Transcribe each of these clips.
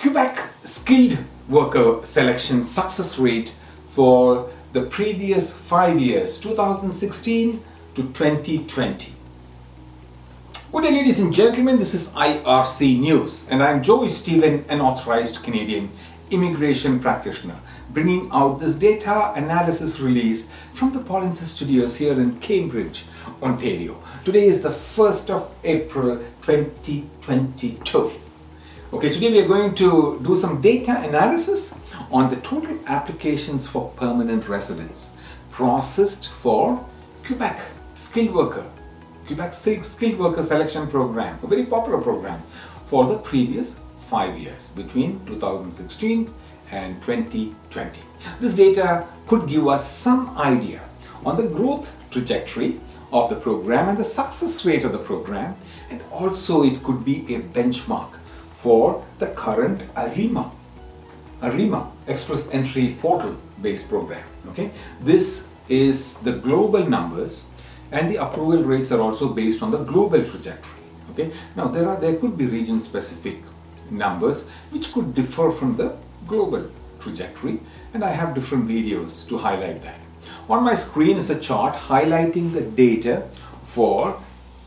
Quebec skilled worker selection success rate for the previous five years 2016 to 2020. Good day, ladies and gentlemen. This is IRC News, and I'm Joey Stephen, an authorized Canadian immigration practitioner, bringing out this data analysis release from the Polinsys Studios here in Cambridge, Ontario. Today is the 1st of April 2022. Okay, today we are going to do some data analysis on the total applications for permanent residence processed for Quebec skilled worker, Quebec skilled worker selection program, a very popular program for the previous five years between 2016 and 2020. This data could give us some idea on the growth trajectory of the program and the success rate of the program and also it could be a benchmark for the current Arrima, Arrima Express Entry Portal based program. Okay, this is the global numbers, and the approval rates are also based on the global trajectory. Okay, now there are there could be region specific numbers which could differ from the global trajectory, and I have different videos to highlight that. On my screen is a chart highlighting the data for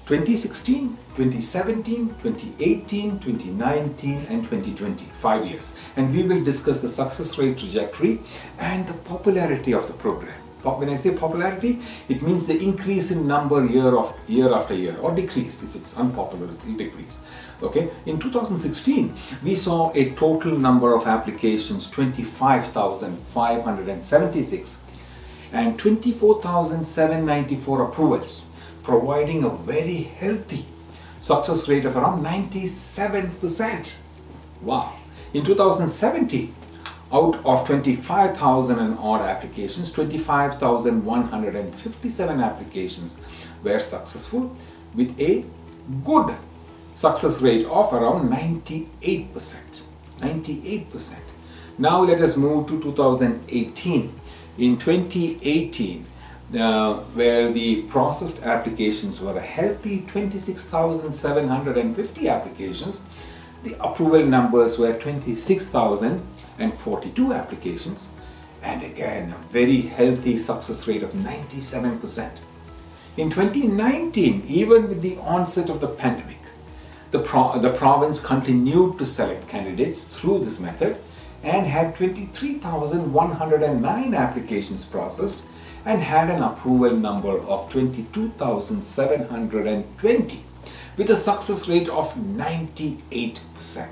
2016, 2017, 2018, 2019 and 2020, five years. And we will discuss the success rate trajectory and the popularity of the program. When I say popularity, it means the increase in number year of year after year or decrease. If it's unpopular, it will decrease. Okay. In 2016, we saw a total number of applications 25,576 and 24,794 approvals providing a very healthy success rate of around 97%. Wow. In 2017, out of 25,000 and odd applications, 25,157 applications were successful with a good success rate of around 98%. 98%. Now let us move to 2018. In 2018, uh, where the processed applications were a healthy 26,750 applications, the approval numbers were 26,042 applications, and again a very healthy success rate of 97%. In 2019, even with the onset of the pandemic, the, pro- the province continued to select candidates through this method and had 23,109 applications processed and had an approval number of 22,720 with a success rate of 98%.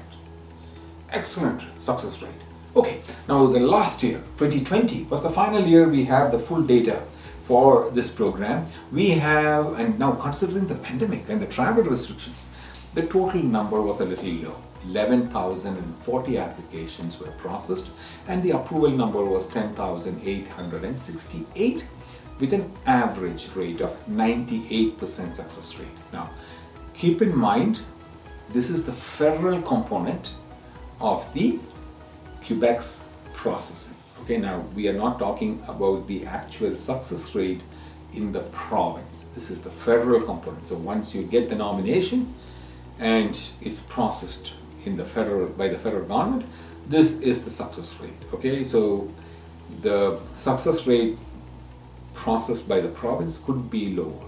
Excellent success rate. Okay, now the last year, 2020, was the final year we have the full data for this program. We have, and now considering the pandemic and the travel restrictions, the total number was a little low. 11,040 applications were processed and the approval number was 10,868 with an average rate of 98% success rate. Now, keep in mind, this is the federal component of the Quebec's processing. Okay, now we are not talking about the actual success rate in the province. This is the federal component. So once you get the nomination and it's processed in the federal by the federal government this is the success rate okay? So the success rate processed by the province could be lower.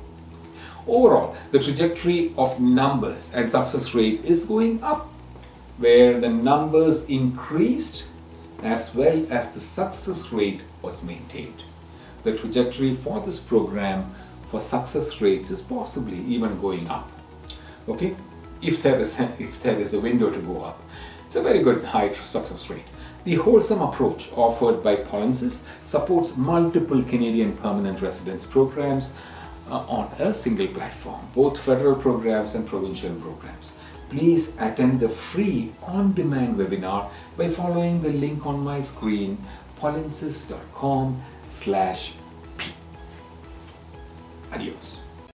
Overall the trajectory of numbers and success rate is going up where the numbers increased as well as the success rate was maintained. The trajectory for this program for success rates is possibly even going up okay if there is a, if there is a window to go up. It's a very good high success rate. The wholesome approach offered by Polinsys supports multiple Canadian permanent residence programs uh, on a single platform, both federal programs and provincial programs. Please attend the free on-demand webinar by following the link on my screen, polinsys.com slash p. Adios.